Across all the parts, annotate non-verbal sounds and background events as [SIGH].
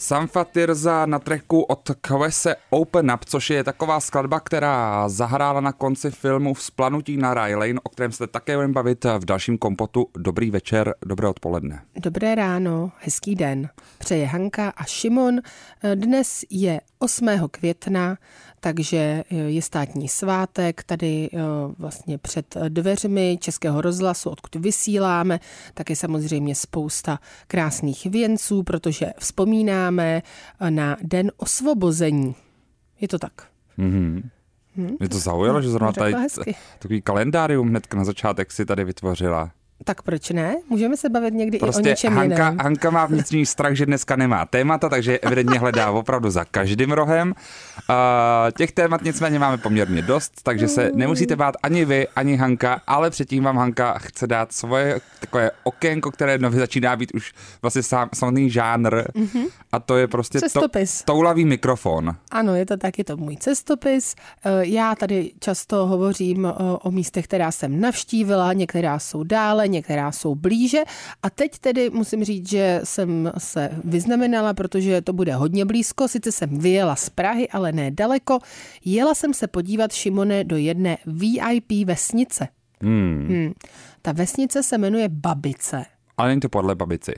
Sanfa Tirza na tracku od Kvese Open Up, což je taková skladba, která zahrála na konci filmu Vzplanutí na Rylane, o kterém se také budeme bavit v dalším kompotu. Dobrý večer, dobré odpoledne. Dobré ráno, hezký den. Přeje Hanka a Šimon. Dnes je 8. května, takže je státní svátek. Tady eh, vlastně před dveřmi Českého rozhlasu, odkud vysíláme, tak je samozřejmě spousta krásných věnců, protože vzpomínáme na Den osvobození. Je to tak? Mm-hmm. Hmm? Mě to zaujalo, že zrovna tady hezky. takový kalendárium hned na začátek si tady vytvořila. Tak proč ne? Můžeme se bavit někdy prostě i o něčem Hanka, jiném. Hanka má vnitřní strach, že dneska nemá témata, takže evidentně hledá opravdu za každým rohem. Těch témat nicméně máme poměrně dost, takže se nemusíte bát ani vy, ani Hanka, ale předtím vám Hanka chce dát svoje takové okénko, které nově začíná být už vlastně sám, samotný žánr mm-hmm. a to je prostě Cestopis. To, toulavý mikrofon. Ano, je to taky to můj cestopis. Já tady často hovořím o, o místech, která jsem navštívila, některá jsou dále, některá jsou blíže. A teď tedy musím říct, že jsem se vyznamenala, protože to bude hodně blízko. Sice jsem vyjela z Prahy, ale ne daleko. Jela jsem se podívat, Šimone, do jedné VIP vesnice. Hmm. Hmm. Ta vesnice se jmenuje Babice. Ale není to podle babici.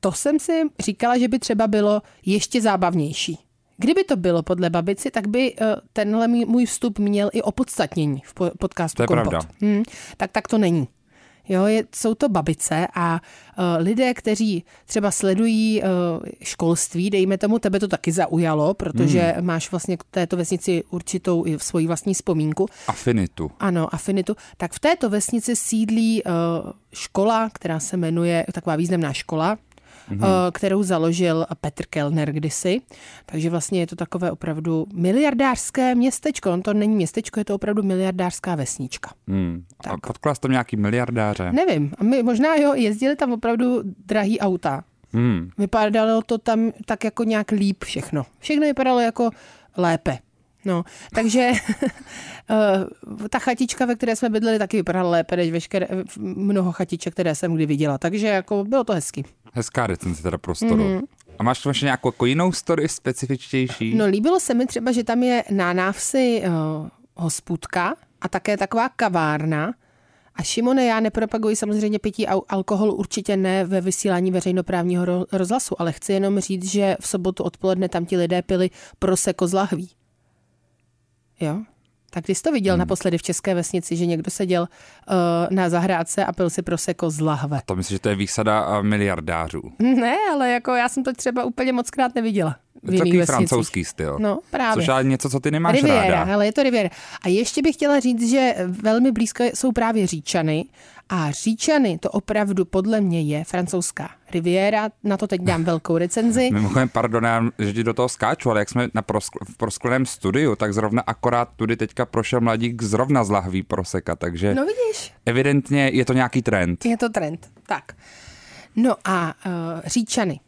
To jsem si říkala, že by třeba bylo ještě zábavnější. Kdyby to bylo podle babici, tak by uh, tenhle můj vstup měl i opodstatnění v podcastu To je Kompot. pravda. Hmm, tak tak to není. Jo, je, jsou to babice a uh, lidé, kteří třeba sledují uh, školství, dejme tomu, tebe to taky zaujalo, protože hmm. máš vlastně k této vesnici určitou i svoji vlastní vzpomínku. Afinitu. Ano, afinitu. Tak v této vesnici sídlí uh, škola, která se jmenuje, taková významná škola, mm-hmm. kterou založil Petr Kellner kdysi. Takže vlastně je to takové opravdu miliardářské městečko. On to není městečko, je to opravdu miliardářská vesnička. Hmm. A potkala jsi tam nějaký miliardáře? Nevím. A my možná jo, jezdili tam opravdu drahý auta. Hmm. Vypadalo to tam tak jako nějak líp všechno. Všechno vypadalo jako lépe. No, takže [LAUGHS] ta chatička, ve které jsme bydleli, taky vypadala lépe než veškeré, mnoho chatiček, které jsem kdy viděla. Takže jako bylo to hezky. Hezká recenze teda prostoru. Mm-hmm. A máš tam ještě nějakou jako jinou story specifičtější? No líbilo se mi třeba, že tam je na návsi uh, hospůdka a také taková kavárna. A Šimone, já nepropaguji samozřejmě pití alkoholu, určitě ne ve vysílání veřejnoprávního rozhlasu, ale chci jenom říct, že v sobotu odpoledne tam ti lidé pili proseko z lahví. Jo? Tak když jsi to viděl hmm. naposledy v České vesnici, že někdo seděl uh, na zahrádce a pil si proseko z lahve. To myslíš, že to je výsada miliardářů? Ne, ale jako já jsem to třeba úplně moc krát neviděla. V takový vesnicích. francouzský styl. No, právě. Což je něco, co ty nemáš Riviera, ráda. ale je to Riviera. A ještě bych chtěla říct, že velmi blízko jsou právě Říčany. A Říčany to opravdu podle mě je francouzská Riviera. Na to teď dám velkou recenzi. [LAUGHS] Mimochodem, pardon, já, že ti do toho skáču, ale jak jsme na proskl- v proskleném studiu, tak zrovna akorát tudy teďka prošel mladík zrovna z lahví proseka, takže no vidíš. evidentně je to nějaký trend. Je to trend, tak. No a uh, Říčany.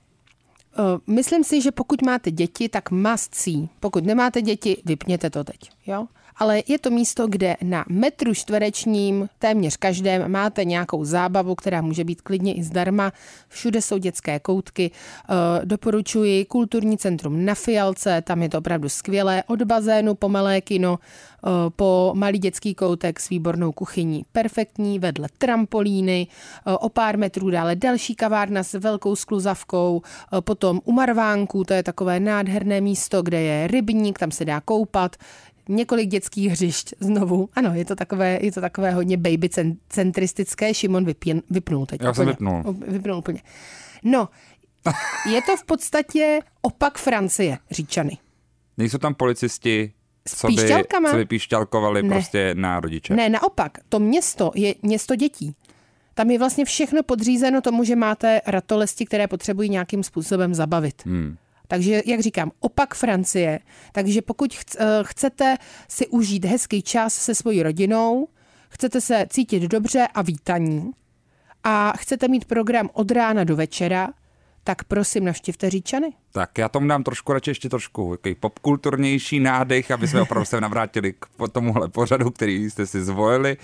Uh, myslím si, že pokud máte děti, tak must see. Pokud nemáte děti, vypněte to teď. Jo? Ale je to místo, kde na metru čtverečním téměř každém máte nějakou zábavu, která může být klidně i zdarma. Všude jsou dětské koutky. Doporučuji kulturní centrum na Fialce, tam je to opravdu skvělé. Od bazénu po malé kino, po malý dětský koutek s výbornou kuchyní. Perfektní, vedle trampolíny, o pár metrů dále další kavárna s velkou skluzavkou, potom u Marvánků, to je takové nádherné místo, kde je rybník, tam se dá koupat několik dětských hřišť znovu. Ano, je to takové, je to takové hodně baby centristické. Šimon vypěn, vypnul teď. Já úplně. jsem vypnul. Vypnul úplně. No, je to v podstatě opak Francie, říčany. Nejsou tam policisti, co by, co by píšťalkovali ne. prostě na rodiče? Ne, naopak. To město je město dětí. Tam je vlastně všechno podřízeno tomu, že máte ratolesti, které potřebují nějakým způsobem zabavit. Hmm. Takže, jak říkám, opak Francie. Takže pokud chcete si užít hezký čas se svojí rodinou, chcete se cítit dobře a vítaní a chcete mít program od rána do večera, tak prosím navštivte Říčany. Tak já tomu dám trošku radši ještě trošku jaký popkulturnější nádech, aby jsme opravdu se navrátili k tomuhle pořadu, který jste si zvolili.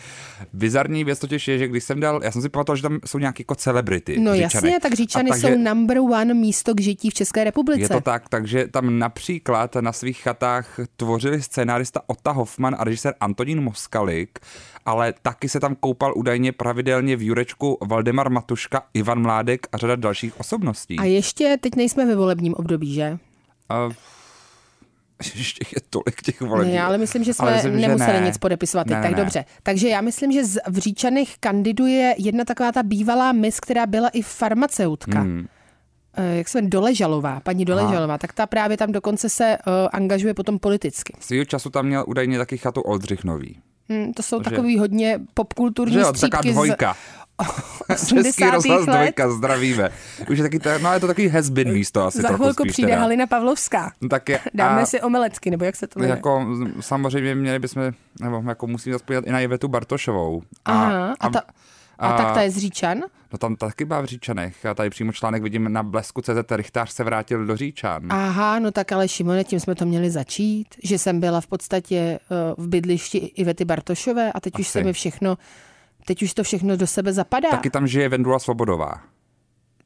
Bizarní věc totiž je, že když jsem dal, já jsem si pamatoval, že tam jsou nějaké jako celebrity. No Říčany. jasně, tak Říčany takže, jsou number one místo k žití v České republice. Je to tak, takže tam například na svých chatách tvořili scénárista Ota Hoffman a režisér Antonín Moskalik, ale taky se tam koupal údajně pravidelně v Jurečku Valdemar Matuška, Ivan Mládek a řada dalších osobností. A ještě teď nejsme ve volebním období, že? A [LAUGHS] ještě je tolik těch volebních. Ne, ale myslím, že jsme myslím, nemuseli že ne. nic podepisovat Ne, tak ne, dobře. Takže já myslím, že z- v Říčanech kandiduje jedna taková ta bývalá mis, která byla i farmaceutka. Hmm. Jak se jmenuje, Doležalová, paní Doležalová, tak ta právě tam dokonce se uh, angažuje potom politicky. Svýho času tam měl údajně taky chatu Oldřich Nový. Hmm, to jsou Takže- takový hodně popkulturní Že jo, střípky z dvojka. 80. Český rozhlas let. dvojka, zdravíme. Už je taky, ta- no je to takový has-been místo asi Za chvilku spíš přijde teda. Halina Pavlovská. No tak je, Dáme a si omelecky, nebo jak se to jmenuje? jako, samozřejmě měli bychom, nebo jako musíme zapomínat i na Ivetu Bartošovou. Aha, a, ta, a, tak ta je z Říčan? No tam taky byla v Říčanech. Já tady přímo článek vidím na blesku CZ. Richtář se vrátil do Říčan. Aha, no tak ale Šimone, tím jsme to měli začít, že jsem byla v podstatě uh, v bydlišti Ivety Bartošové a teď už Asi. se mi všechno, teď už to všechno do sebe zapadá. Taky tam žije Vendula Svobodová.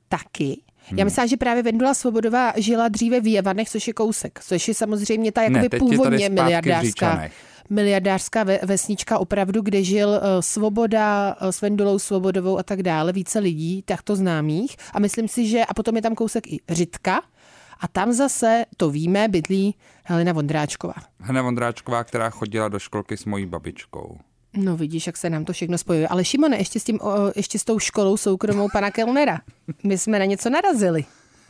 Taky. Hmm. Já myslím, že právě Vendula Svobodová žila dříve v Jevanech, což je kousek, což je samozřejmě ta Ne, jakoby tady původně miliardářská, miliardářská ve, vesnička opravdu, kde žil uh, Svoboda uh, s Vendulou Svobodovou a tak dále, více lidí, takto známých. A myslím si, že a potom je tam kousek i Řitka, a tam zase, to víme, bydlí Helena Vondráčková. Hana Vondráčková, která chodila do školky s mojí babičkou. No vidíš, jak se nám to všechno spojuje. Ale Šimone, ještě s, tím, o, ještě s tou školou soukromou pana Kellnera. My jsme na něco narazili.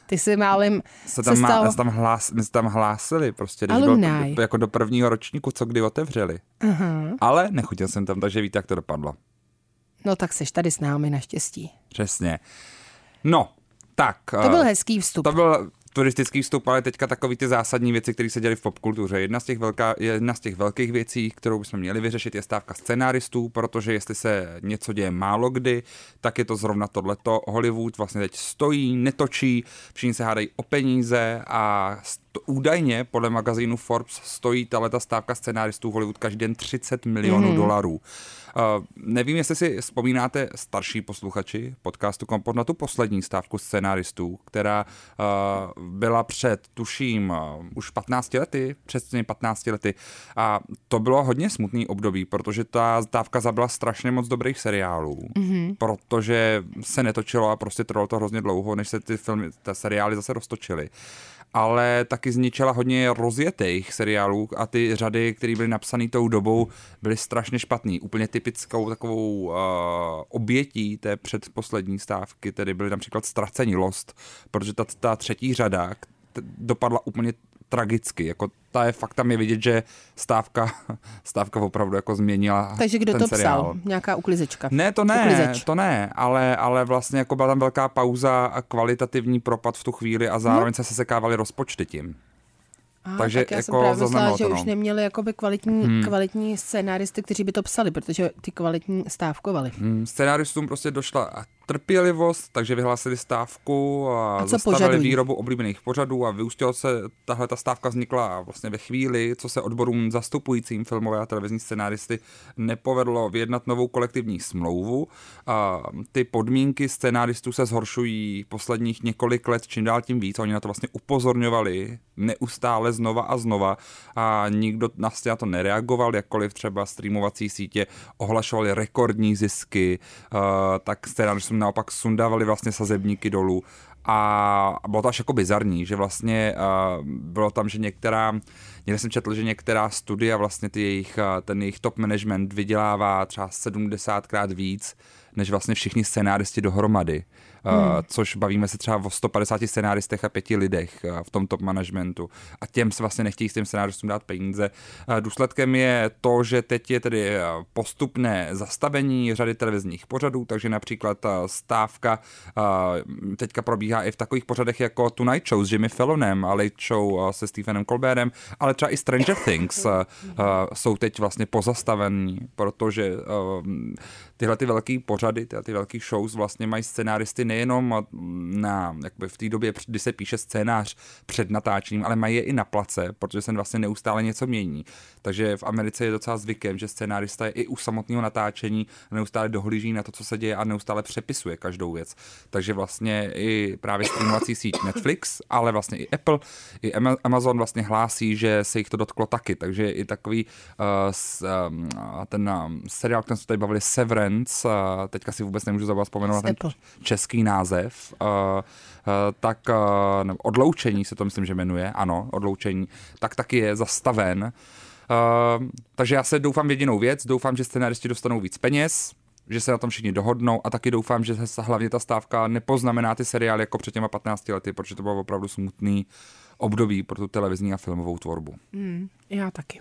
Ty si málem Se tam, se má, stal... se tam, hlás, my se tam hlásili prostě, když bylo, jako do prvního ročníku, co kdy otevřeli. Aha. Ale nechodil jsem tam, takže víte, jak to dopadlo. No tak seš tady s námi naštěstí. Přesně. No, tak. To byl hezký vstup. To byl turistický vstup, ale teďka takový ty zásadní věci, které se děly v popkultuře. Jedna z těch, velká, jedna z těch velkých věcí, kterou bychom měli vyřešit, je stávka scenáristů, protože jestli se něco děje málo kdy, tak je to zrovna tohleto. Hollywood vlastně teď stojí, netočí, všichni se hádají o peníze a sto, údajně podle magazínu Forbes stojí tato stávka scenáristů v Hollywood každý den 30 milionů mm. dolarů. Uh, nevím, jestli si vzpomínáte starší posluchači podcastu Kompot na tu poslední stávku scenáristů, která uh, byla před, tuším, uh, už 15 lety, přesně 15 lety. A to bylo hodně smutný období, protože ta stávka zabila strašně moc dobrých seriálů, mm-hmm. protože se netočilo a prostě trvalo to hrozně dlouho, než se ty filmy, ty seriály zase roztočily ale taky zničila hodně rozjetých seriálů a ty řady, které byly napsané tou dobou, byly strašně špatný. Úplně typickou takovou uh, obětí té předposlední stávky, tedy byly například Ztracení Lost, protože ta, ta třetí řada dopadla úplně tragicky. Jako ta je fakt tam je vidět, že stávka, [LAUGHS] stávka opravdu jako změnila Takže kdo ten to seriál. psal? Nějaká uklizečka. Ne, to ne, Uklizeč. to ne, ale, ale vlastně jako byla tam velká pauza a kvalitativní propad v tu chvíli a zároveň no. se sesekávaly rozpočty tím. Aha, takže tak já jsem jako právě myslela, že to, už no. neměli jakoby kvalitní, hmm. kvalitní scénáristy, kteří by to psali, protože ty kvalitní stávkovali. Hmm, Scenáristům prostě došla trpělivost, takže vyhlásili stávku a, A zastavili požadují? výrobu oblíbených pořadů a vyústilo se, tahle ta stávka vznikla vlastně ve chvíli, co se odborům zastupujícím filmové a televizní scenáristy nepovedlo vyjednat novou kolektivní smlouvu. A ty podmínky scenáristů se zhoršují posledních několik let, čím dál tím víc. Oni na to vlastně upozorňovali neustále znova a znova a nikdo vlastně na to nereagoval, jakkoliv třeba streamovací sítě ohlašovali rekordní zisky, tak scenáristům naopak sundávali vlastně sazebníky dolů a bylo to až jako bizarní, že vlastně uh, bylo tam, že některá, někde jsem četl, že některá studia vlastně ty jejich, ten jejich top management vydělává třeba 70krát víc, než vlastně všichni scenáristi dohromady. Hmm. Uh, což bavíme se třeba o 150 scenáristech a pěti lidech uh, v tom top managementu. A těm se vlastně nechtějí s těm scenáristům dát peníze. Uh, důsledkem je to, že teď je tedy postupné zastavení řady televizních pořadů, takže například stávka teďka probíhá i v takových pořadech jako Tonight Show s Jimmy Fallonem a Late Show se Stephenem Colbertem, ale třeba i Stranger Things jsou teď vlastně pozastavení, protože tyhle ty velké pořady, tyhle ty velké shows vlastně mají scenáristy nejenom na, jakby v té době, kdy se píše scénář před natáčením, ale mají je i na place, protože se vlastně neustále něco mění. Takže v Americe je docela zvykem, že scénárista je i u samotného natáčení neustále dohlíží na to, co se děje a neustále přepisuje každou věc. Takže vlastně i právě streamovací síť Netflix, ale vlastně i Apple, i Amazon vlastně hlásí, že se jich to dotklo taky. Takže i takový uh, s, um, ten um, seriál, který jsme tady bavili, Severance, uh, teďka si vůbec nemůžu zabavit vzpomenout na ten český název, tak uh, odloučení se to myslím, že jmenuje, ano, odloučení, tak taky je zastaven. Takže já se doufám v jedinou věc, doufám, že scenaristi dostanou víc peněz, že se na tom všichni dohodnou a taky doufám, že se hlavně ta stávka nepoznamená ty seriály jako před těma 15 lety, protože to bylo opravdu smutný období pro tu televizní a filmovou tvorbu. Mm, já taky.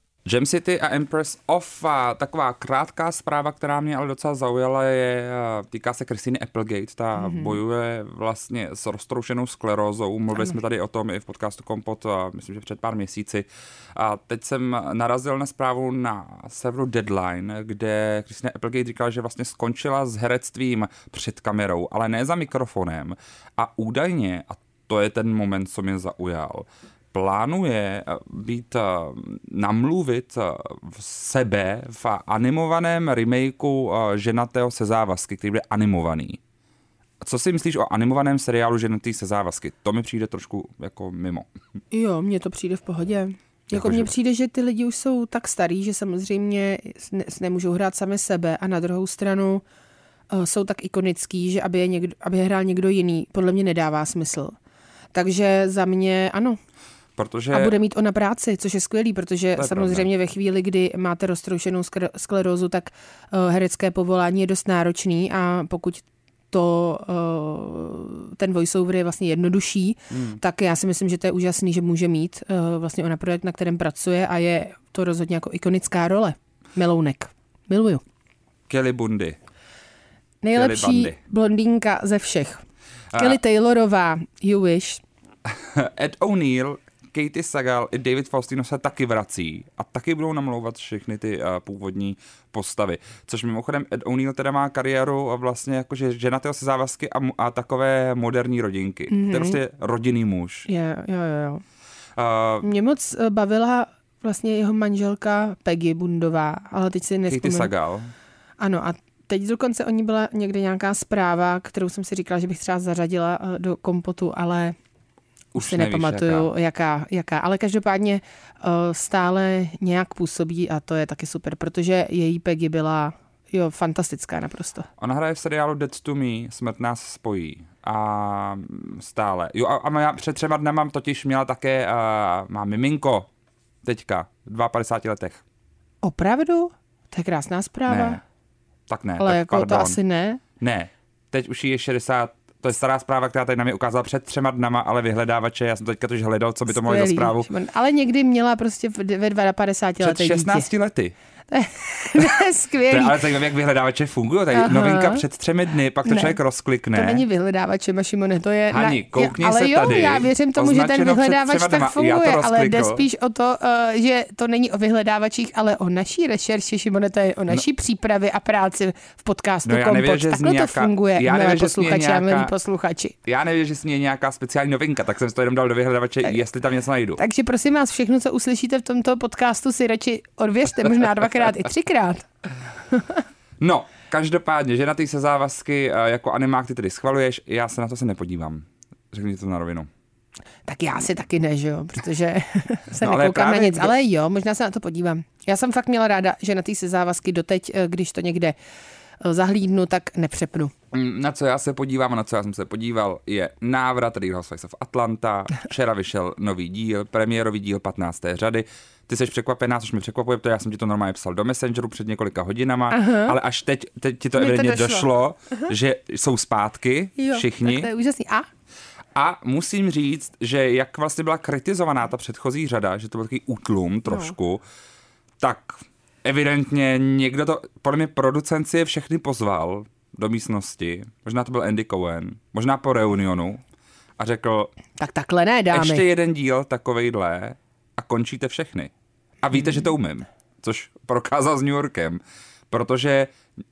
Gem City a Empress of, a taková krátká zpráva, která mě ale docela zaujala, je, týká se Christine Applegate, ta mm-hmm. bojuje vlastně s roztroušenou sklerózou, mluvili ano. jsme tady o tom i v podcastu Kompot, a myslím, že před pár měsíci. A teď jsem narazil na zprávu na serveru Deadline, kde Christine Applegate říkala, že vlastně skončila s herectvím před kamerou, ale ne za mikrofonem. A údajně, a to je ten moment, co mě zaujal, plánuje eh, být, eh, namluvit eh, v sebe v animovaném remakeu Ženatého se závazky, který bude animovaný. Co si myslíš o animovaném seriálu Ženatý se závazky? To mi přijde trošku jako mimo. Jo, mně to přijde v pohodě. Jako, jako mně přijde, že ty lidi už jsou tak starí, že samozřejmě ne, nemůžou hrát sami sebe a na druhou stranu uh, jsou tak ikonický, že aby je, někdo, aby je hrál někdo jiný, podle mě nedává smysl. Takže za mě ano, Protože... A bude mít ona práci, což je skvělý, protože je samozřejmě pravda. ve chvíli, kdy máte roztroušenou sklerózu, tak uh, herecké povolání je dost náročný a pokud to, uh, ten voiceover je vlastně jednodušší, hmm. tak já si myslím, že to je úžasný, že může mít uh, vlastně ona projekt, na kterém pracuje a je to rozhodně jako ikonická role. Melounek. Miluju. Kelly Bundy. Nejlepší blondýnka ze všech. A... Kelly Taylorová, You Wish. [LAUGHS] Ed O'Neill, Katie Sagal i David Faustino se taky vrací a taky budou namlouvat všechny ty uh, původní postavy. Což mimochodem Ed O'Neill teda má kariéru vlastně jakože ženatého se závazky a, a takové moderní rodinky. Mm-hmm. To je mhm. prostě rodinný muž. Je, jo, jo, jo. Uh, Mě moc eh, bavila vlastně jeho manželka Peggy Bundová, ale teď si nespomínám. Katie Sagal. Ano a teď dokonce o ní byla někde nějaká zpráva, kterou jsem si říkala, že bych třeba zařadila do kompotu, ale už si nepamatuju, jaká. jaká, jaká. Ale každopádně uh, stále nějak působí a to je taky super, protože její Peggy byla jo, fantastická naprosto. Ona hraje v seriálu Dead to Me, Smrt nás spojí. A stále. Jo, a, a já před třema dnem mám totiž měla také, uh, má miminko, teďka, v 52 letech. Opravdu? To je krásná zpráva. Ne, tak ne. Ale tak jako pardon. to asi ne? Ne, teď už je 60, to je stará zpráva, která tady na mě ukázala před třema dnama, ale vyhledávače, já jsem teďka tož hledal, co by to mohlo za zprávu. Ale někdy měla prostě ve 52 letech. Před 16 dítě. lety. To je [LAUGHS] skvělý. To je ale zajímavé, jak vyhledávače fungují. Tady Aha. novinka před třemi dny, pak to ne, člověk rozklikne. To není vyhledávače, Mašimone, to je... Hani, koukni ale se jo, tady. já věřím tomu, že ten vyhledávač tak funguje, ale jde spíš o to, uh, že to není o vyhledávačích, ale o naší rešerši, Šimone, to je o naší no. přípravě a práci v podcastu no, Kompot. Nevím, že Takhle nějaká, to funguje, já nevím, milé posluchači nějaká, a milí posluchači. Já nevím, že je nějaká speciální novinka, tak jsem to jenom dal do vyhledávače, jestli tam něco najdu. Takže prosím vás, všechno, co uslyšíte v tomto podcastu, si radši odvěřte, možná dvakrát i třikrát. [LAUGHS] no, každopádně, že na ty se závazky eh, jako animák ty tedy schvaluješ, já se na to se nepodívám. Řekni to na rovinu. Tak já si taky ne, že jo, protože [LAUGHS] se no, nekoukám na nic, kdo... ale jo, možná se na to podívám. Já jsem fakt měla ráda, že na ty se závazky doteď, eh, když to někde eh, zahlídnu, tak nepřepnu. Mm, na co já se podívám a na co já jsem se podíval, je návrat Real Housewives of Atlanta. [LAUGHS] Včera vyšel nový díl, premiérový díl 15. řady. Ty jsi překvapená, což mi překvapuje, protože já jsem ti to normálně psal do Messengeru před několika hodinama, Aha. ale až teď, teď ti to evidentně došlo, došlo že jsou zpátky jo, všichni. Tak to je úžasný. A? A musím říct, že jak vlastně byla kritizovaná ta předchozí řada, že to byl takový útlum trošku, no. tak evidentně někdo to, podle mě producent si je všechny pozval do místnosti, možná to byl Andy Cohen, možná po reunionu a řekl, tak takhle ne, dámy. Ještě jeden díl takovejhle a končíte všechny. A víte, že to umím, což prokázal s New Yorkem, protože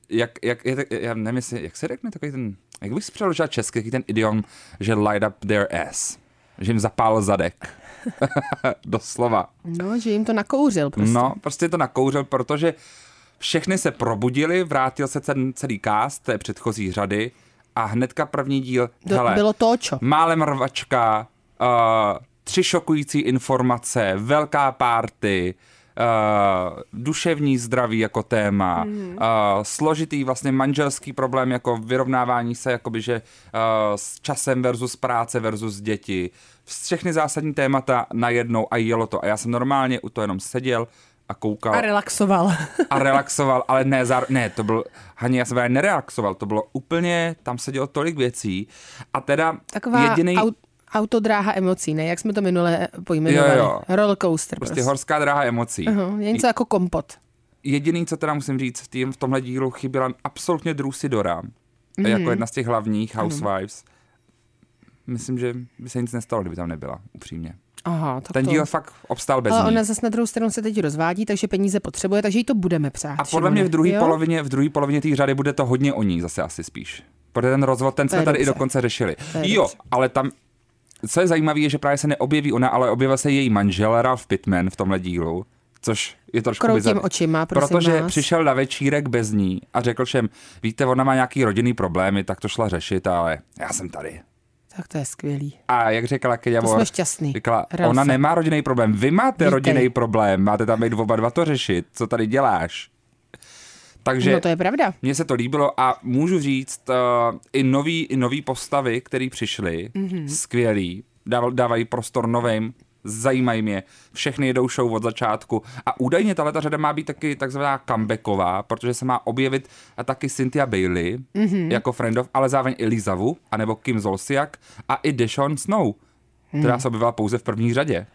jak, jak, je, já nevím, jestli, jak se řekne takový ten, jak bych si přeložil česky, ten idiom, že light up their ass, že jim zapál zadek. [LAUGHS] Doslova. No, že jim to nakouřil prostě. No, prostě to nakouřil, protože všechny se probudili, vrátil se ten celý cast té předchozí řady a hnedka první díl, Do, hele, bylo to čo? Málem rvačka, uh, tři šokující informace, velká párty, Uh, duševní zdraví jako téma, mm. uh, složitý vlastně manželský problém jako vyrovnávání se, jakoby, že uh, s časem versus práce versus děti. Všechny zásadní témata najednou a jelo to. A já jsem normálně u toho jenom seděl, a koukal. A relaxoval. a relaxoval, ale ne, zár, ne, to byl, Hani, já jsem právě nerelaxoval, to bylo úplně, tam se dělo tolik věcí a teda Taková jediný... Aut- autodráha emocí, ne? Jak jsme to minule pojmenovali. Jo, jo. Roller coaster. Prostě, prostě horská dráha emocí. Uh-huh, je něco jako kompot. Jediný, co teda musím říct, tým v tomhle dílu chyběla absolutně Drusy Dora, mm-hmm. jako jedna z těch hlavních housewives. Mm. Myslím, že by se nic nestalo, kdyby tam nebyla, upřímně. Aha, tak Ten to... díl fakt obstál bez Ale ní. ona zase na druhou stranu se teď rozvádí, takže peníze potřebuje, takže jí to budeme přát. A podle mě v druhé polovině, v druhé polovině té řady bude to hodně o ní zase asi spíš. Protože ten rozvod, ten jsme tady dobře. i dokonce řešili. Jo, dobře. ale tam, co je zajímavé, je, že právě se neobjeví ona, ale objevil se její manžel Ralph Pittman v tomhle dílu. Což je trošku Kroutím bizar. očima, Protože vás. přišel na večírek bez ní a řekl všem, víte, ona má nějaký rodinný problémy, tak to šla řešit, ale já jsem tady. Tak to je skvělý. A jak řekla Keďa To jsme šťastný. Říkala, ona nemá rodinný problém, vy máte rodinný problém, máte tam být oba dva to řešit, co tady děláš? Takže no to je pravda. Mně se to líbilo a můžu říct, uh, i nový, i nový postavy, které přišly, mm-hmm. skvělý, dávají prostor novým zajímají mě, všechny jedou show od začátku a údajně tahle řada má být taky takzvaná comebacková, protože se má objevit a taky Cynthia Bailey mm-hmm. jako friendov, ale zároveň i Lizavu, anebo Kim Zolciak a i Deshaun Snow, mm. která se objevila pouze v první řadě.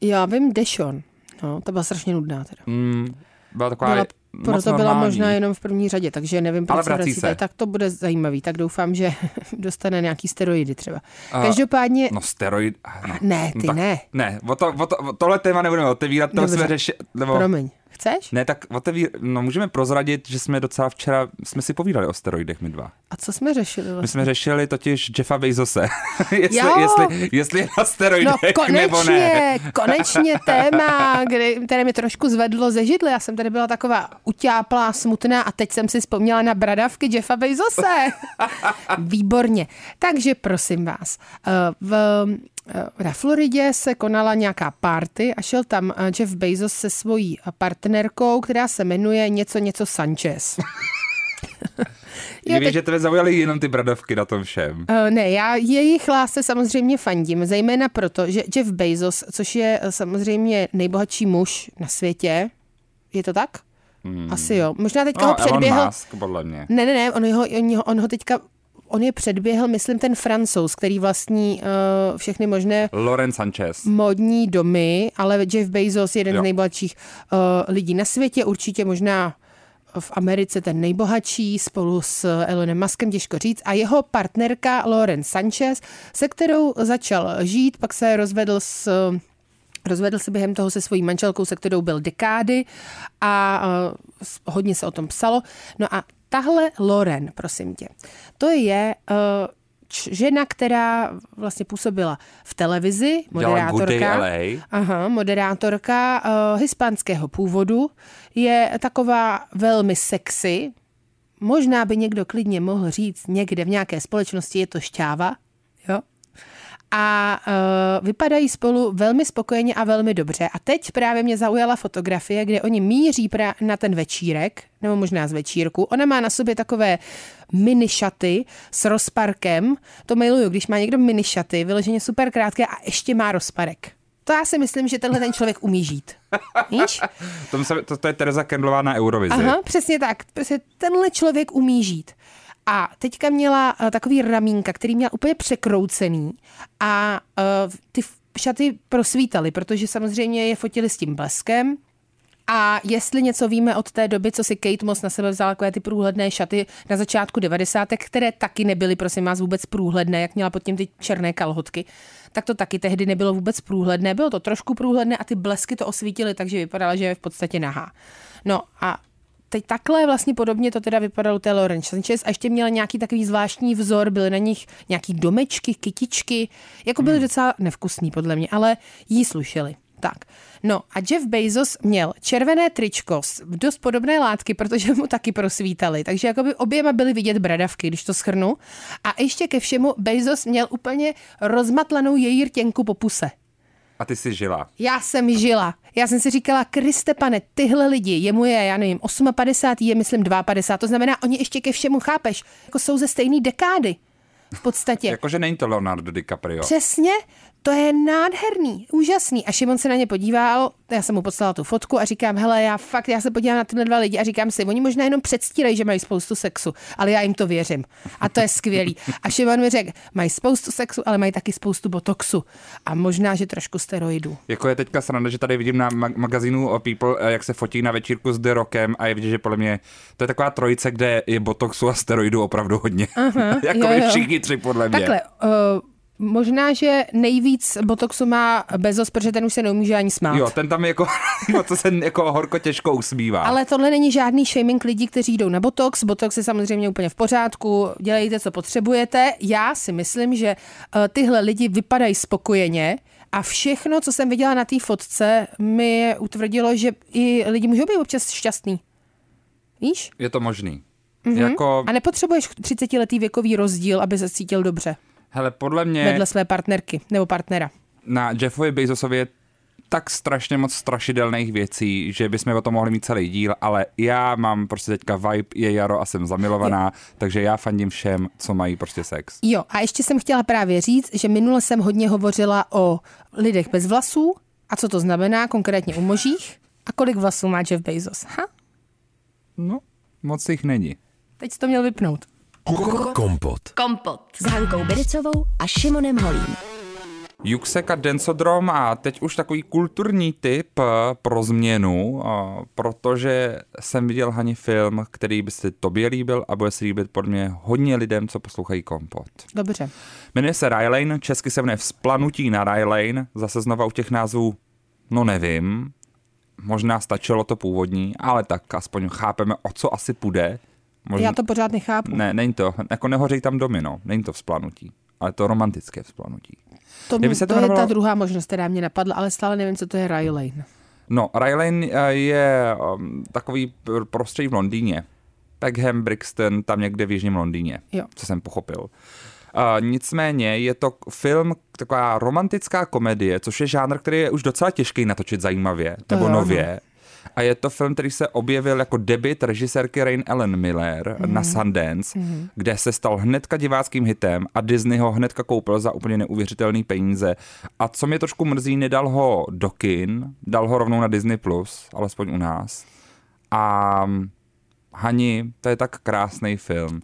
Já vím Deshaun, no, to byla strašně nudná teda. Mm, byla taková byla proto byla možná jenom v první řadě, takže nevím, proč Ale se. Tak to bude zajímavý, tak doufám, že [LAUGHS] dostane nějaký steroidy třeba. Každopádně... No steroid... No. Ne, ty no, tak, ne. Ne, o to, o to, tohle téma nebudeme otevírat, to jsme řešili... Nebo... Promiň. Chceš? Ne, tak oteví, no můžeme prozradit, že jsme docela včera, jsme si povídali o steroidech my dva. A co jsme řešili vlastně? My jsme řešili totiž Jeffa Bezose. [LAUGHS] jestli, jestli, jestli je na steroidech no, konečně, nebo ne. konečně [LAUGHS] téma, kdy, které mi trošku zvedlo ze židle. Já jsem tady byla taková utáplá, smutná a teď jsem si vzpomněla na bradavky Jeffa Bezose. [LAUGHS] Výborně. Takže prosím vás, eh, v na Floridě se konala nějaká party a šel tam eh, Jeff Bezos se svojí partnerkou, která se jmenuje něco něco Sanchez. [LAUGHS] Teď... že tebe zaujaly jenom ty bradavky na tom všem. Uh, ne, já jejich lásce samozřejmě fandím, zejména proto, že Jeff Bezos, což je eh, samozřejmě nejbohatší muž na světě, je to tak? Hmm. Asi jo. Možná teďka no, ho předběhl. Elon Musk, podle mě. Ne, ne, ne, on ho, on, ho, on ho teďka on je předběhl, myslím, ten francouz, který vlastní uh, všechny možné Loren Sanchez. modní domy, ale Jeff Bezos je jeden jo. z nejbohatších uh, lidí na světě, určitě možná v Americe ten nejbohatší spolu s Elonem Muskem, těžko říct, a jeho partnerka Lauren Sanchez, se kterou začal žít, pak se rozvedl s Rozvedl se během toho se svojí manželkou, se kterou byl dekády a uh, hodně se o tom psalo. No a tahle Loren, prosím tě, to je uh, žena, která vlastně působila v televizi, moderátorka, aha, moderátorka uh, hispánského původu, je taková velmi sexy, možná by někdo klidně mohl říct někde v nějaké společnosti je to šťáva, jo, a uh, vypadají spolu velmi spokojeně a velmi dobře. A teď právě mě zaujala fotografie, kde oni míří pra- na ten večírek, nebo možná z večírku. Ona má na sobě takové mini šaty s rozparkem. To miluju, když má někdo mini šaty, vyloženě super krátké a ještě má rozparek. To já si myslím, že tenhle ten člověk umí žít. Víš? to, to, to je Teresa Kendlová na Eurovizi. Aha, přesně tak. Přesně tenhle člověk umí žít. A teďka měla uh, takový ramínka, který měl úplně překroucený a uh, ty šaty prosvítaly, protože samozřejmě je fotili s tím bleskem, a jestli něco víme od té doby, co si Kate Moss na sebe vzala takové ty průhledné šaty na začátku 90. které taky nebyly, prosím vás, vůbec průhledné, jak měla pod tím ty černé kalhotky, tak to taky tehdy nebylo vůbec průhledné. Bylo to trošku průhledné a ty blesky to osvítily, takže vypadala, že je v podstatě nahá. No a teď takhle vlastně podobně to teda vypadalo té Lauren Sanchez a ještě měla nějaký takový zvláštní vzor, byly na nich nějaký domečky, kytičky, jako byly hmm. docela nevkusný podle mě, ale jí slušely. Tak. No a Jeff Bezos měl červené tričko v dost podobné látky, protože mu taky prosvítali, takže jakoby oběma byly vidět bradavky, když to schrnu. A ještě ke všemu Bezos měl úplně rozmatlanou její rtěnku po puse. A ty jsi žila. Já jsem žila. Já jsem si říkala, Kriste pane, tyhle lidi, jemu je, já nevím, 58, je myslím 52, to znamená, oni ještě ke všemu, chápeš, jako jsou ze stejné dekády v podstatě. [LAUGHS] Jakože není to Leonardo DiCaprio. Přesně, to je nádherný, úžasný. A Šimon se na ně podíval, já jsem mu poslala tu fotku a říkám, hele, já fakt, já se podívám na tyhle dva lidi a říkám si, oni možná jenom předstírají, že mají spoustu sexu, ale já jim to věřím. A to je skvělý. A Šimon mi řekl, mají spoustu sexu, ale mají taky spoustu botoxu. A možná, že trošku steroidů. Jako je teďka sranda, že tady vidím na magazínu People, eh, jak se fotí na večírku s The Rockem a je vidět, že podle mě to je taková trojice, kde je botoxu a steroidů opravdu hodně. Aha, [LAUGHS] jako jo, jo. všichni tři podle mě. Takhle, uh, Možná, že nejvíc botoxu má Bezos, protože ten už se neumí ani smát. Jo, ten tam jako, [LAUGHS] to se jako horko těžko usmívá. Ale tohle není žádný shaming lidí, kteří jdou na botox. Botox je samozřejmě úplně v pořádku, dělejte, co potřebujete. Já si myslím, že uh, tyhle lidi vypadají spokojeně, a všechno, co jsem viděla na té fotce, mi utvrdilo, že i lidi můžou být občas šťastný. Víš? Je to možný. Mm-hmm. Jako... A nepotřebuješ 30 letý věkový rozdíl, aby se cítil dobře. Hele, podle mě... Vedle své partnerky nebo partnera. Na Jeffovi Bezosovi je tak strašně moc strašidelných věcí, že bychom o tom mohli mít celý díl, ale já mám prostě teďka vibe, je jaro a jsem zamilovaná, jo. takže já fandím všem, co mají prostě sex. Jo, a ještě jsem chtěla právě říct, že minule jsem hodně hovořila o lidech bez vlasů a co to znamená konkrétně u možích a kolik vlasů má Jeff Bezos. Ha? No, moc jich není. Teď to měl vypnout. Kompot. Kompot. S Hankou Bericovou a Šimonem Holím. Juxek a Densodrom a teď už takový kulturní typ eh, pro změnu, eh, protože jsem viděl Hani film, který by se tobě líbil a bude se líbit pod mě hodně lidem, co poslouchají Kompot. Dobře. Jmenuje se Rylane, česky se jmenuje Vzplanutí na Rylane, zase znova u těch názvů, no nevím, možná stačilo to původní, ale tak aspoň chápeme, o co asi půjde. Možná... Já to pořád nechápu. Ne, není to, jako nehoří tam domino, není to vzplanutí, ale to romantické vzplanutí. To, se to, to jmenovalo... je ta druhá možnost, která mě napadla, ale stále nevím, co to je Rylane. No, Rylane eh, je um, takový prostředí v Londýně. Peckham, Brixton, tam někde v jižním Londýně, jo. co jsem pochopil. Uh, nicméně je to film, taková romantická komedie, což je žánr, který je už docela těžký natočit zajímavě, to nebo nově. No a je to film, který se objevil jako debit režisérky Rain Ellen Miller mm. na Sundance, mm. kde se stal hnedka diváckým hitem a Disney ho hnedka koupil za úplně neuvěřitelné peníze. A co mě trošku mrzí, nedal ho do kin, dal ho rovnou na Disney+, Plus, alespoň u nás. A Hani, to je tak krásný film.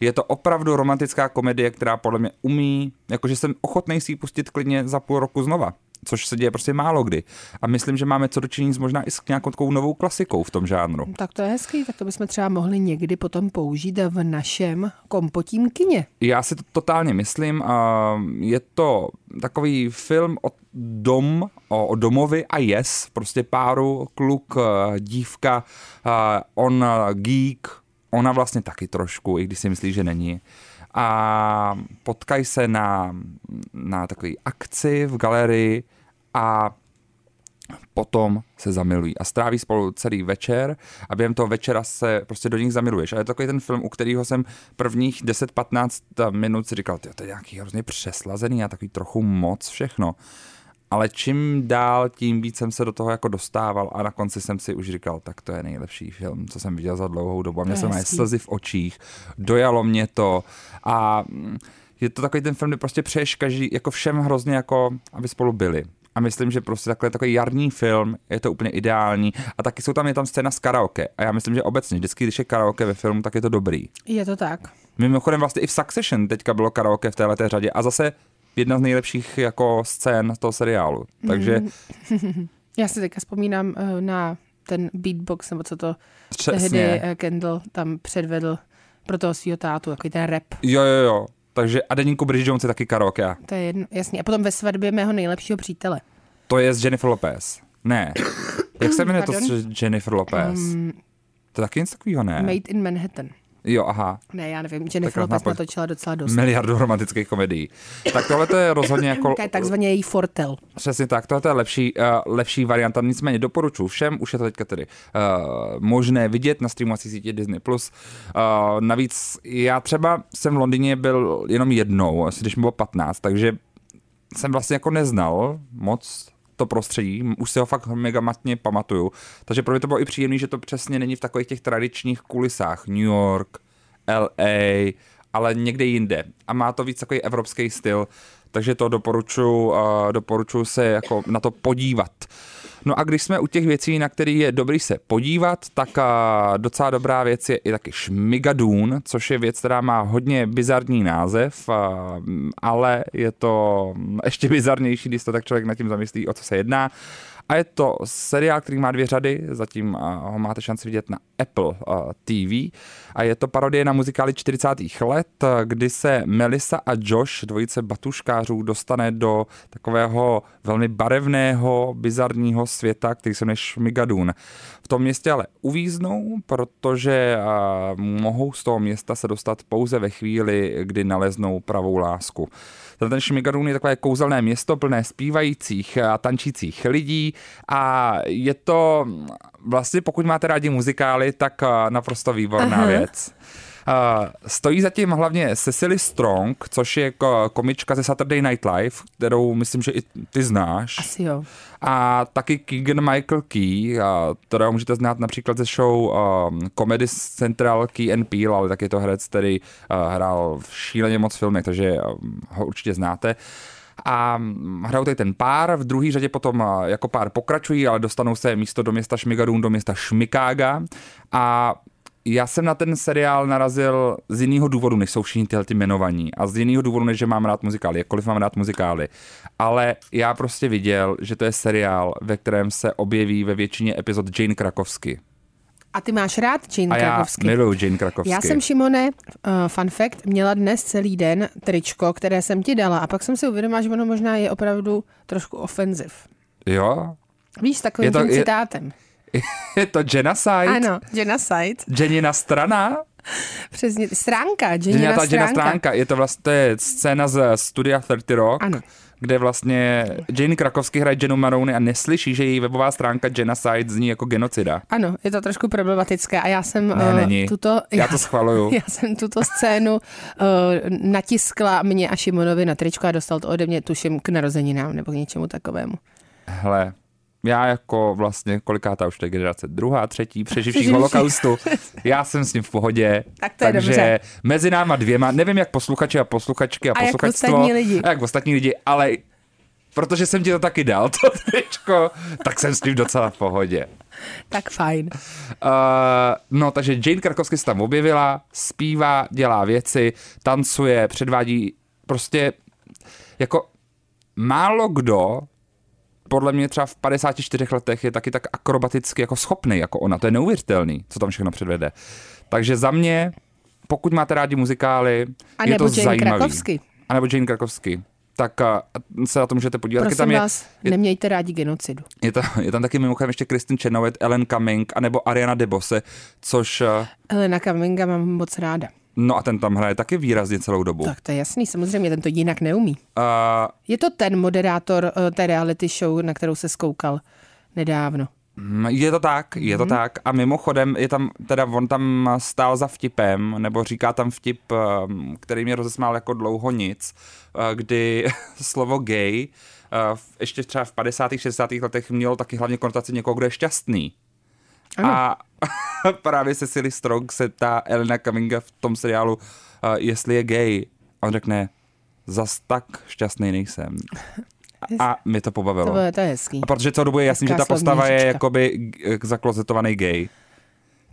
Je to opravdu romantická komedie, která podle mě umí, jakože jsem ochotný si ji pustit klidně za půl roku znova což se děje prostě málo kdy. A myslím, že máme co dočinit možná i s nějakou takovou novou klasikou v tom žánru. Tak to je hezký, tak to bychom třeba mohli někdy potom použít v našem kompotím kině. Já si to totálně myslím. Je to takový film o dom, o, o domovi a yes, prostě páru, kluk, dívka, on geek, ona vlastně taky trošku, i když si myslí, že není a potkají se na, na takové akci v galerii a potom se zamilují a stráví spolu celý večer a během toho večera se prostě do nich zamiluješ. A je to takový ten film, u kterého jsem prvních 10-15 minut si říkal, to je nějaký hrozně přeslazený a takový trochu moc všechno ale čím dál, tím víc jsem se do toho jako dostával a na konci jsem si už říkal, tak to je nejlepší film, co jsem viděl za dlouhou dobu. A mě se mají slzy v očích, dojalo mě to a je to takový ten film, kdy prostě přeješ každý, jako všem hrozně jako, aby spolu byli. A myslím, že prostě takhle takový jarní film je to úplně ideální. A taky jsou tam, je tam scéna z karaoke. A já myslím, že obecně, vždycky, když je karaoke ve filmu, tak je to dobrý. Je to tak. Mimochodem vlastně i v Succession teďka bylo karaoke v téhle řadě a zase jedna z nejlepších jako scén toho seriálu. Takže... Mm. [LAUGHS] Já si teďka vzpomínám uh, na ten beatbox, nebo co to Přesně. tehdy uh, Kendall tam předvedl pro toho svého tátu, takový ten rap. Jo, jo, jo. Takže a Deníku Bridget Jones je taky karaoke. To je jedno, jasný. A potom ve svatbě mého nejlepšího přítele. To je z Jennifer Lopez. Ne. Jak se jmenuje to s Jennifer Lopez? Um, To je taky něco takového, ne? Made in Manhattan. Jo, aha. Ne, já nevím, Jennifer Tak Lopez pojď. natočila docela dost. Miliardu romantických komedií. Tak tohle to je rozhodně [LAUGHS] jako... To je takzvaně její fortel. Přesně tak, tohle je lepší, uh, lepší varianta, nicméně doporučuji všem, už je to teďka tedy uh, možné vidět na streamovací sítě Disney+. Plus. Uh, navíc já třeba jsem v Londýně byl jenom jednou, asi když mi bylo 15, takže jsem vlastně jako neznal moc to prostředí, už si ho fakt mega matně pamatuju, takže pro mě to bylo i příjemné, že to přesně není v takových těch tradičních kulisách, New York, LA, ale někde jinde. A má to víc takový evropský styl, takže to doporučuji, uh, se jako na to podívat. No a když jsme u těch věcí, na které je dobrý se podívat, tak docela dobrá věc je i taky Šmigadun, což je věc, která má hodně bizarní název, ale je to ještě bizarnější, když to tak člověk nad tím zamyslí, o co se jedná. A je to seriál, který má dvě řady, zatím uh, ho máte šanci vidět na Apple uh, TV. A je to parodie na muzikály 40. let, uh, kdy se Melissa a Josh, dvojice batuškářů, dostane do takového velmi barevného, bizarního světa, který se jmenuje Šmigadun. V tom městě ale uvíznou, protože mohou z toho města se dostat pouze ve chvíli, kdy naleznou pravou lásku. Ten Šmigadun je takové kouzelné město plné zpívajících a tančících lidí a je to vlastně, pokud máte rádi muzikály, tak a, naprosto výborná Aha. věc. Stojí zatím hlavně Cecily Strong, což je ko- komička ze Saturday Night Live, kterou myslím, že i ty znáš. Asi jo. A taky Keegan Michael Key, kterého můžete znát například ze show um, Comedy Central Key and Peele, ale taky je to herec, který uh, hrál v šíleně moc filmech, takže um, ho určitě znáte. A mm, hrajou tady ten pár, v druhé řadě potom uh, jako pár pokračují, ale dostanou se místo do města Šmigadun do města Šmikága a já jsem na ten seriál narazil z jiného důvodu, než jsou všichni tyhle ty jmenovaní. A z jiného důvodu, než že mám rád muzikály, jakkoliv mám rád muzikály. Ale já prostě viděl, že to je seriál, ve kterém se objeví ve většině epizod Jane Krakovsky. A ty máš rád Jane A já Krakovsky? miluju Jane Krakovsky. Já jsem, Šimone, uh, fun fact, měla dnes celý den tričko, které jsem ti dala a pak jsem si uvědomila, že ono možná je opravdu trošku ofenziv. Jo? Víš, s takovým Je to- tím je- citátem. Je [LAUGHS] to Genocide? Ano, genocide. Jenina strana? Přesně, stránka, Jenina Jenina ta Jenina stránka. stránka. Je to vlastně to je scéna z Studia 30 Rock. Ano. kde vlastně Jane Krakovsky hraje Jenu Maroney a neslyší, že její webová stránka Genocide zní jako genocida. Ano, je to trošku problematické a já jsem Ne, eh, není. tuto... Já to schvaluju. [LAUGHS] Já jsem tuto scénu uh, natiskla mě a Šimonovi na tričko a dostal to ode mě, tuším, k narozeninám nebo k něčemu takovému. Hele, já jako vlastně kolikátá už to je generace, druhá, třetí, přeživší holokaustu, [LAUGHS] já jsem s ním v pohodě. Tak to je takže dobře. mezi náma dvěma, nevím jak posluchači a posluchačky a, A jak posluchačstvo. ostatní lidi. A jak ostatní lidi, ale protože jsem ti to taky dal, [LAUGHS] to tričko, tak jsem s tím docela v pohodě. Tak fajn. Uh, no, takže Jane Krakovsky se tam objevila, zpívá, dělá věci, tancuje, předvádí prostě jako málo kdo podle mě třeba v 54 letech je taky tak akrobaticky jako schopný jako ona. To je neuvěřitelný, co tam všechno předvede. Takže za mě, pokud máte rádi muzikály, A je nebo to Jane zajímavý. Krakovsky. A nebo Jane Krakovsky. Tak se na to můžete podívat. Prosím tam je, vás, je, nemějte rádi genocidu. je, tam, je tam taky mimochodem ještě Kristen Chenoweth, Ellen Cumming, anebo Ariana DeBose, což, uh, Helena Kaminga mám moc ráda. No a ten tam hraje taky výrazně celou dobu. Tak to je jasný, samozřejmě, ten to jinak neumí. Uh, Je to ten moderátor eh, té reality show, na kterou se skoukal nedávno. Mm, Je to tak, je to tak. A mimochodem je tam, teda on tam stál za vtipem, nebo říká tam vtip, um, který mě rozesmál jako dlouho nic, uh, kdy [LAUGHS] slovo gay ještě třeba v 50. 60. letech mělo taky hlavně konotaci někoho, kdo je šťastný. Ano. A [LAUGHS] právě Cecily Strong se ta Elena Kaminga v tom seriálu, uh, jestli je gay, a on řekne, zas tak šťastný nejsem. [LAUGHS] A mě to pobavilo. To, je- to je hezký. A protože celou dobu je jasný, že Hezká ta postava je jakoby g- zaklozetovaný gay.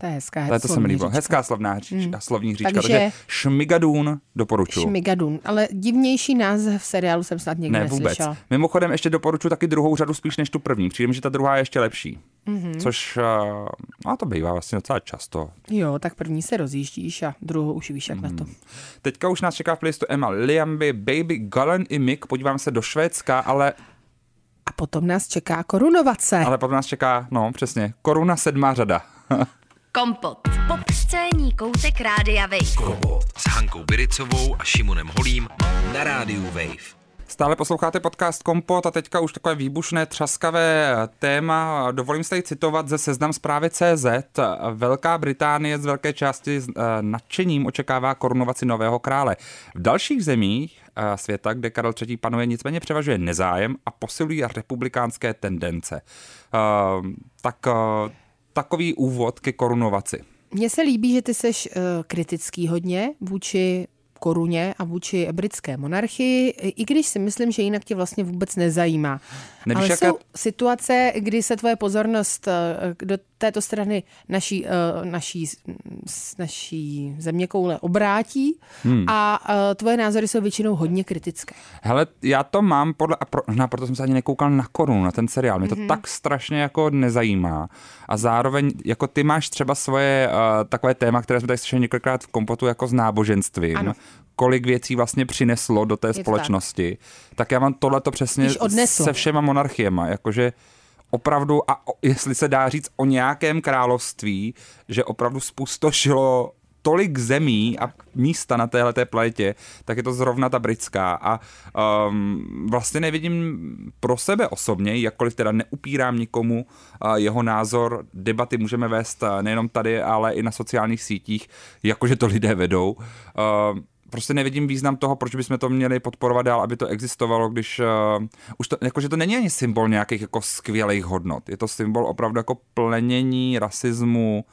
To je hezká, je to se mi líbilo. hříčka. Hezká slavná hříčka, hmm. slovní hříčka. Takže- Takže, šmigadún doporučuji. Šmigadun. Ale divnější název seriálu jsem snad někdy Ne, vůbec. neslyšela. Mimochodem ještě doporučuji taky druhou řadu spíš než tu první. Přijde mi, že ta druhá je ještě lepší. Mhm. Mm-hmm. Což, uh, no to bývá vlastně docela často. Jo, tak první se rozjíždíš a druhou už víš, jak na to. Teďka už nás čeká v playlistu Emma Liamby, Baby, Galen i Mick. Podívám se do Švédska, ale, A potom nás čeká korunovace. ale potom nás čeká, no přesně, koruna sedmá řada. [LAUGHS] Kompot. Popscénní koutek Rádia Wave. Kompot s Hankou Biricovou a Šimonem Holím na rádiu Wave. Stále posloucháte podcast Kompot a teďka už takové výbušné, třaskavé téma. Dovolím se tady citovat ze seznam zprávy CZ. Velká Británie z velké části s eh, nadšením očekává korunovaci nového krále. V dalších zemích eh, světa, kde Karel III. panuje, nicméně převažuje nezájem a posilují republikánské tendence. Eh, Tak takový úvod ke korunovaci. Mně se líbí, že ty seš uh, kritický hodně vůči koruně a vůči britské monarchii, i když si myslím, že jinak tě vlastně vůbec nezajímá. Nevíš, Ale jaká- jsou situace, kdy se tvoje pozornost eh, do této strany naší, eh, naší, naší země koule obrátí hmm. a eh, tvoje názory jsou většinou hodně kritické. Hele, já to mám podle, a pro, no, proto jsem se ani nekoukal na korunu, na ten seriál. Mě to Mhm. mm-hmm. tak strašně jako nezajímá. A zároveň, jako ty máš třeba svoje uh, takové téma, které jsme tady slyšeli několikrát v kompotu jako s náboženstvím. Ano. Kolik věcí vlastně přineslo do té to tak. společnosti. Tak. tak já mám tohleto přesně Spíš odneslo. se všema monarchiema, jakože opravdu, a o, jestli se dá říct o nějakém království, že opravdu spustošilo tolik zemí a místa na téhleté planetě, tak je to zrovna ta britská. A um, vlastně nevidím pro sebe osobně, jakkoliv teda neupírám nikomu uh, jeho názor, debaty můžeme vést nejenom tady, ale i na sociálních sítích, jakože to lidé vedou. Uh, prostě nevidím význam toho, proč bychom to měli podporovat dál, aby to existovalo, když uh, už to, jakože to není ani symbol nějakých jako skvělých hodnot. Je to symbol opravdu jako plenění rasismu,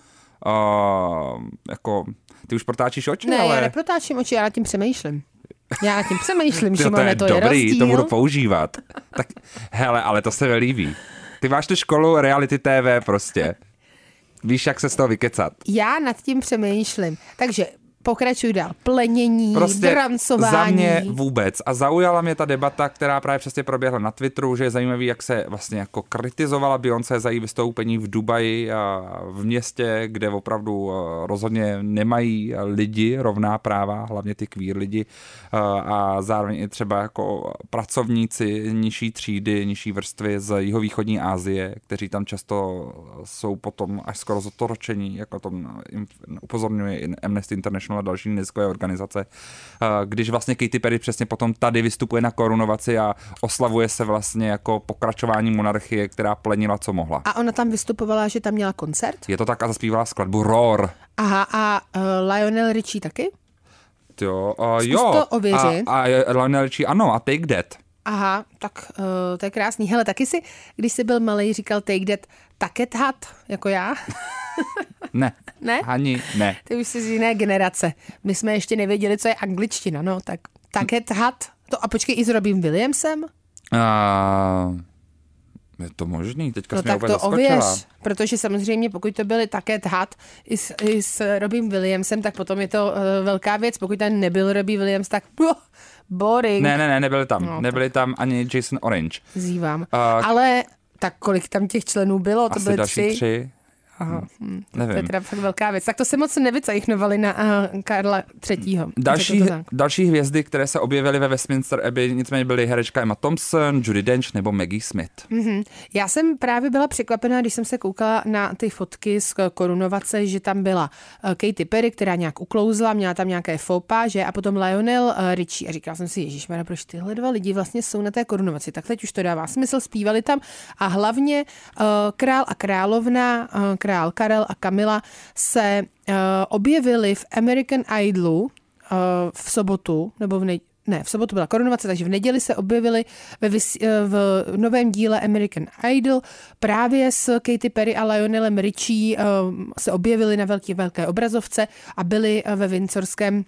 uh, jako, ty už protáčíš oči, Ne, ale... já neprotáčím oči, já nad tím přemýšlím. Já nad tím přemýšlím, [LAUGHS] Tyjo, to Šimone, je to je dobrý, rozdíl. to budu používat. Tak, hele, ale to se mi líbí. Ty máš tu školu reality TV prostě. Víš, jak se z toho vykecat. Já nad tím přemýšlím. Takže pokračuj dál. Plenění, Prostě drancování. za mě vůbec. A zaujala mě ta debata, která právě přesně proběhla na Twitteru, že je zajímavý, jak se vlastně jako kritizovala Beyoncé za její vystoupení v Dubaji a v městě, kde opravdu eh, rozhodně nemají lidi rovná práva, hlavně ty queer lidi eh, a zároveň i třeba jako pracovníci nižší třídy, nižší vrstvy z jihovýchodní Asie, kteří tam často jsou potom až skoro zotoročení, jako tom upozorňuje i Amnesty International a další neziskové organizace, když vlastně Katy Perry přesně potom tady vystupuje na korunovaci a oslavuje se vlastně jako pokračování monarchie, která plenila, co mohla. A ona tam vystupovala, že tam měla koncert? Je to tak a zaspívala skladbu Roar. Aha, a uh, Lionel Richie taky? Jo, uh, Zkus jo. to ověřit. A, a Lionel Richie, ano, a Take That. Aha, tak uh, to je krásný. Hele, taky si, když jsi byl malý, říkal take that, taket hat, jako já. Ne. [LAUGHS] Ne? Ani ne. Ty už jsi z jiné generace. My jsme ještě nevěděli, co je angličtina, no, tak taket hat. To, a počkej, i s Robin Williamsem? Uh, je to možný, teďka No tak to zaskočila. ověř, protože samozřejmě pokud to byly také hat i s, i s Robin Williamsem, tak potom je to uh, velká věc. Pokud tam nebyl Robin Williams, tak uh, boring. Ne, ne, ne, nebyli tam. No, nebyli tam ani Jason Orange. Zívám. A- Ale tak kolik tam těch členů bylo? To byly další tři. tři. Aha, hm, to je Nevím. teda fakt velká věc. Tak to se moc nevycajchnovali na uh, Karla III. Další, to tak. další hvězdy, které se objevily ve Westminster Abbey, nicméně byly herečka Emma Thompson, Judy Dench nebo Maggie Smith. Mhm. Já jsem právě byla překvapená, když jsem se koukala na ty fotky z korunovace, že tam byla eh, Katy Perry, která nějak uklouzla, měla tam nějaké fopa, že a potom Lionel eh, Richie. A říkala jsem si, Ježíš, proč tyhle dva lidi vlastně jsou na té korunovaci? Tak teď už to dává smysl, zpívali tam a hlavně eh, král a královna, eh, král Karel a Kamila se eh, objevili v American Idolu eh, v sobotu, nebo v nej- ne, v sobotu byla korunovace, takže v neděli se objevili ve vys- eh, v novém díle American Idol. Právě s Katy Perry a Lionelem Richie se objevili na velké, velké obrazovce a byli ve Windsorském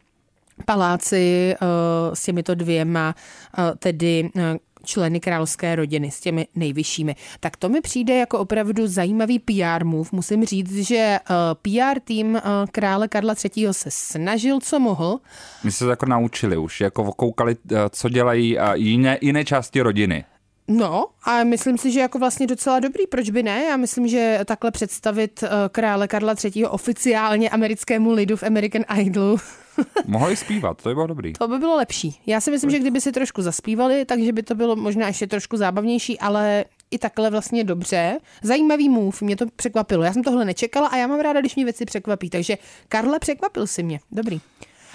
paláci uh, s těmito dvěma, uh, tedy uh, členy královské rodiny, s těmi nejvyššími. Tak to mi přijde jako opravdu zajímavý PR move. Musím říct, že uh, PR tým uh, krále Karla III. se snažil, co mohl. My se to jako naučili už, jako koukali, uh, co dělají jiné, jiné části rodiny. No a myslím si, že jako vlastně docela dobrý, proč by ne? Já myslím, že takhle představit krále Karla III. oficiálně americkému lidu v American Idolu [LAUGHS] [LAUGHS] Mohli zpívat, to by bylo dobrý. To by bylo lepší. Já si myslím, že kdyby si trošku zaspívali, takže by to bylo možná ještě trošku zábavnější, ale i takhle vlastně dobře. Zajímavý move, mě to překvapilo. Já jsem tohle nečekala a já mám ráda, když mě věci překvapí. Takže Karle, překvapil si mě. Dobrý.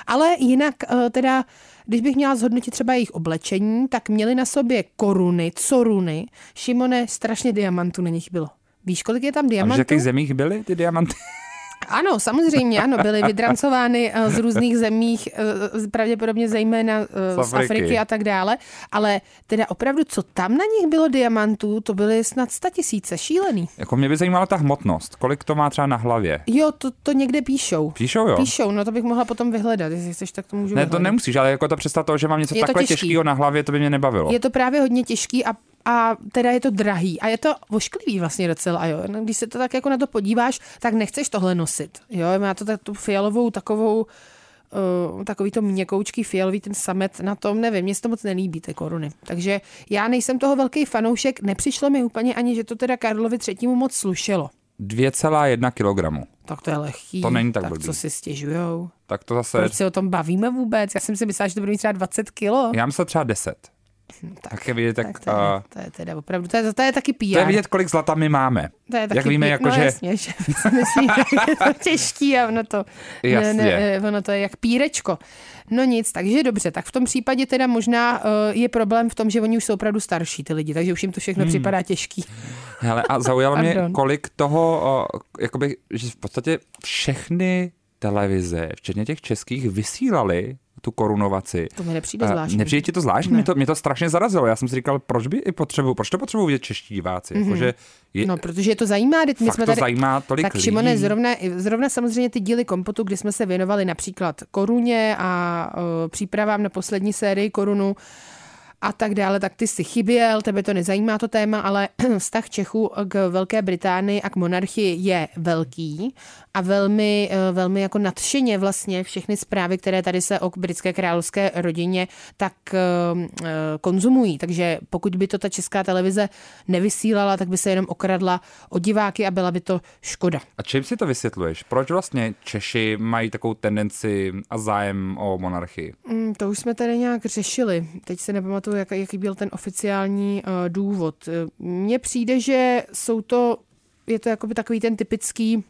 Ale jinak eh, teda, když bych měla zhodnotit třeba jejich oblečení, tak měli na sobě koruny, coruny. Šimone, strašně diamantů na nich bylo. Víš, kolik je tam diamantů? A v jakých zemích byly ty diamanty? [LAUGHS] Ano, samozřejmě, ano, byly vydrancovány eh, z různých zemích, eh, pravděpodobně zejména eh, z, z Afriky a tak dále, ale teda opravdu, co tam na nich bylo diamantů, to byly snad tisíce, šílený. Jako mě by zajímala ta hmotnost, kolik to má třeba na hlavě? Jo, to, to někde píšou. Píšou, jo? Píšou, no to bych mohla potom vyhledat, jestli chceš, tak to můžu Ne, vyhledat. to nemusíš, ale jako ta představa toho, že mám něco je takhle těžkého na hlavě, to by mě nebavilo. Je to právě hodně těžký a a teda je to drahý a je to vošklivý vlastně docela, jo. Když se to tak jako na to podíváš, tak nechceš tohle nosit, jo. Má to tu fialovou takovou Uh, takový to měkoučký fialový ten samet na tom, nevím, mě se to moc nelíbí, ty koruny. Takže já nejsem toho velký fanoušek, nepřišlo mi úplně ani, že to teda Karlovi třetímu moc slušelo. 2,1 kg. Tak to je lehký. To není tak, tak blbý. co si stěžujou? Tak to zase... Proč si o tom bavíme vůbec? Já jsem si myslela, že to bude mít třeba 20 kilo. Já myslím třeba 10. Hm, tak, tak je vidět, tak, tak to, je, to je teda opravdu, to je, to je taky PR. To je vidět, kolik zlata my máme. To je taky Jak víme, jako, no, že... jasně, že [LAUGHS] myslím, že je to těžký a ono to, jasně. Ne, ne, ono to je jak pírečko. No nic, takže dobře, tak v tom případě teda možná uh, je problém v tom, že oni už jsou opravdu starší ty lidi, takže už jim to všechno hmm. připadá těžký. Hele, a zaujalo mě, kolik toho, uh, jakoby, že v podstatě všechny televize, včetně těch českých, vysílali tu korunovaci. To mi nepřijde zvláštní. Nepřijde ti to zvláštní? Ne. Mě, to, mě to strašně zarazilo. Já jsem si říkal, proč by i potřebu, proč to potřebují vidět čeští diváci? Mm-hmm. Jako, že je, no, protože je to zajímá. My jsme tady, to zajímá tolik Tak Šimone, zrovna, zrovna samozřejmě ty díly kompotu, kdy jsme se věnovali například koruně a uh, přípravám na poslední sérii korunu, a tak dále, tak ty si chyběl, tebe to nezajímá to téma, ale [CLEARS THROAT] vztah Čechů k Velké Británii a k monarchii je velký a velmi, eh, velmi jako nadšeně vlastně všechny zprávy, které tady se o britské královské rodině tak eh, eh, konzumují. Takže pokud by to ta česká televize nevysílala, tak by se jenom okradla o diváky a byla by to škoda. A čím si to vysvětluješ? Proč vlastně Češi mají takovou tendenci a zájem o monarchii? Mm, to už jsme tady nějak řešili. Teď se nepamatuju, jak, jaký byl ten oficiální uh, důvod. Mně přijde, že jsou to, je to jakoby takový ten typický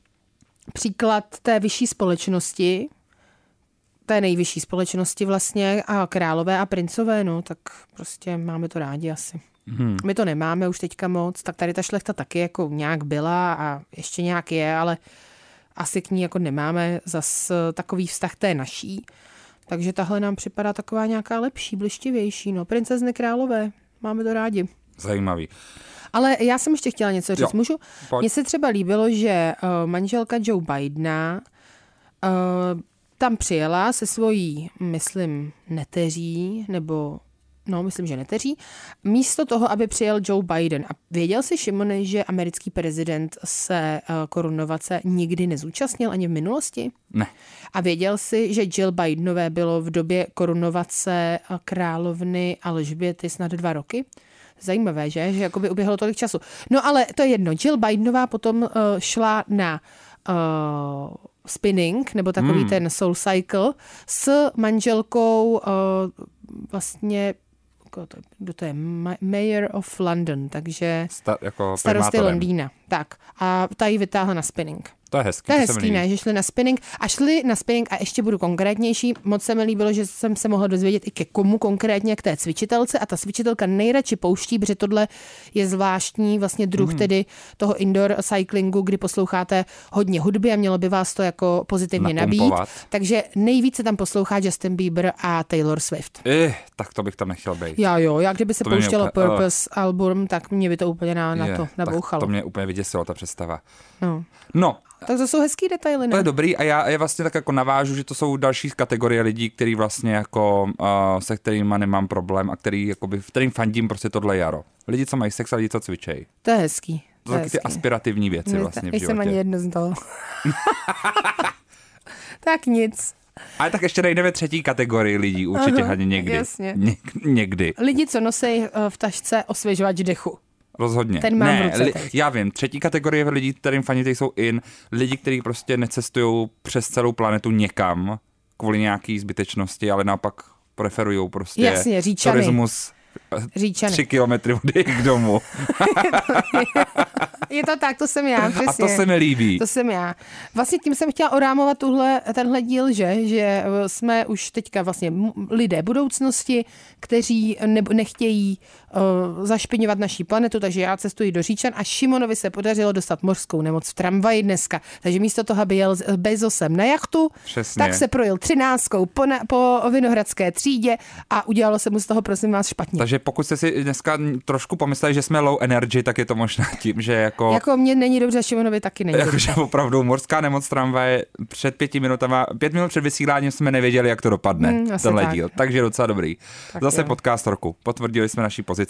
příklad té vyšší společnosti, té nejvyšší společnosti vlastně a králové a princové, no, tak prostě máme to rádi asi. Hmm. My to nemáme už teďka moc, tak tady ta šlechta taky jako nějak byla a ještě nějak je, ale asi k ní jako nemáme zas takový vztah té naší. Takže tahle nám připadá taková nějaká lepší, blištivější. No, princezny králové, máme to rádi. Zajímavý. Ale já jsem ještě chtěla něco říct. Jo, Můžu? Mně se třeba líbilo, že uh, manželka Joe Bidena uh, tam přijela se svojí, myslím, neteří, nebo no, myslím, že neteří, místo toho, aby přijel Joe Biden. A věděl si, Šimone, že americký prezident se uh, korunovace nikdy nezúčastnil ani v minulosti? Ne. A věděl si, že Jill Bidenové bylo v době korunovace královny Alžběty snad dva roky? Zajímavé, že? Že jakoby uběhlo tolik času. No ale to je jedno. Jill Bidenová potom uh, šla na uh, spinning, nebo takový hmm. ten soul cycle, s manželkou uh, vlastně kdo to je, Mayor of London, takže Sta, jako starosty Londýna. Tak. A ta ji vytáhla na spinning. To je hezký. To je hezký, ne, že šli na spinning a šli na spinning a ještě budu konkrétnější. Moc se mi líbilo, že jsem se mohla dozvědět i ke komu konkrétně, k té cvičitelce a ta cvičitelka nejradši pouští, protože tohle je zvláštní vlastně druh mm. tedy toho indoor cyclingu, kdy posloucháte hodně hudby a mělo by vás to jako pozitivně Napumpovat. nabít. Takže nejvíce tam poslouchá Justin Bieber a Taylor Swift. Eh, tak to bych tam nechtěl být. Já jo, já kdyby se to pouštělo úplně, Purpose uh, album, tak mě by to úplně na, na je, to nabouchalo. to mě úplně vyděsilo, ta představa. No. No, Tak to jsou hezký detaily, ne? To je dobrý a já, já vlastně tak jako navážu, že to jsou další kategorie lidí, který vlastně jako, uh, se kterými nemám problém a který, jakoby, v kterým fandím prostě tohle jaro. Lidi, co mají sex a lidi, co cvičejí. To je hezký. To jsou taky ty aspirativní věci vlastně v životě. ani jedno z toho. [LAUGHS] tak nic. Ale tak ještě nejdeme třetí kategorii lidí, určitě Aha, ani někdy. jasně. Ně, někdy, Lidi, co nosí eh, v tašce osvěžovač dechu. Rozhodně. Ten mám v ne, ruce li, teď. já vím, třetí kategorie lidí, kterým fandíte, jsou in, lidi, kteří prostě necestují přes celou planetu někam kvůli nějaký zbytečnosti, ale naopak preferují prostě Jasně, Říčany. turismus eh, Říčany. tři kilometry od jejich [LAUGHS] domu. Je to tak, to jsem já, přesně. A to se mi líbí. To jsem já. Vlastně tím jsem chtěla orámovat tuhle, tenhle díl, že, že eh, jsme už teďka vlastně lidé budoucnosti, kteří ne, nechtějí uh, zašpiňovat naší planetu, takže já cestuji do Říčan a Šimonovi se podařilo dostat mořskou nemoc v tramvaji dneska. Takže místo toho, aby jel s Bezosem na jachtu, Přesně. tak se projel třináctkou po, na, po Vinohradské třídě a udělalo se mu z toho, prosím vás, špatně. Takže pokud jste si dneska trošku pomysleli, že jsme low energy, tak je to možná tím, že jako... Jako mně není dobře, Šimonovi taky není. Jakože opravdu morská nemoc tramvaje před pěti minutama, pět minut před vysíláním jsme nevěděli, jak to dopadne, Hmm, mm, tenhle tak. díl. Takže docela dobrý. Tak Zase jo. podcast roku. Potvrdili jsme naši pozici.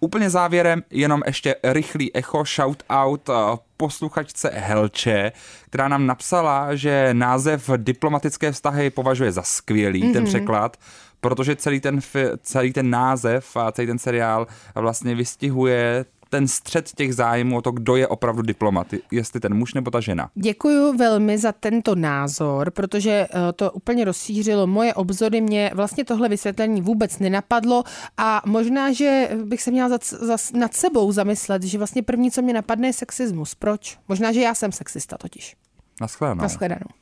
Úplně závěrem jenom ještě rychlý echo, shout out eh, posluchačce Helče, která nám napsala, že název diplomatické vztahy považuje za skvělý, mm-hmm. ten překlad, protože celý ten, celý ten název a celý ten seriál vlastně vystihuje ten střed těch zájmů o to, kdo je opravdu diplomat, jestli ten muž nebo ta žena. Děkuji velmi za tento názor, protože eh, to úplně rozšířilo moje obzory. Mě vlastně tohle vysvětlení vůbec nenapadlo a možná, že bych se měla za, za, nad sebou zamyslet, že vlastně první, co mě napadne, je sexismus. Proč? Možná, že já jsem sexista totiž. Naschledanou. Naschledanou.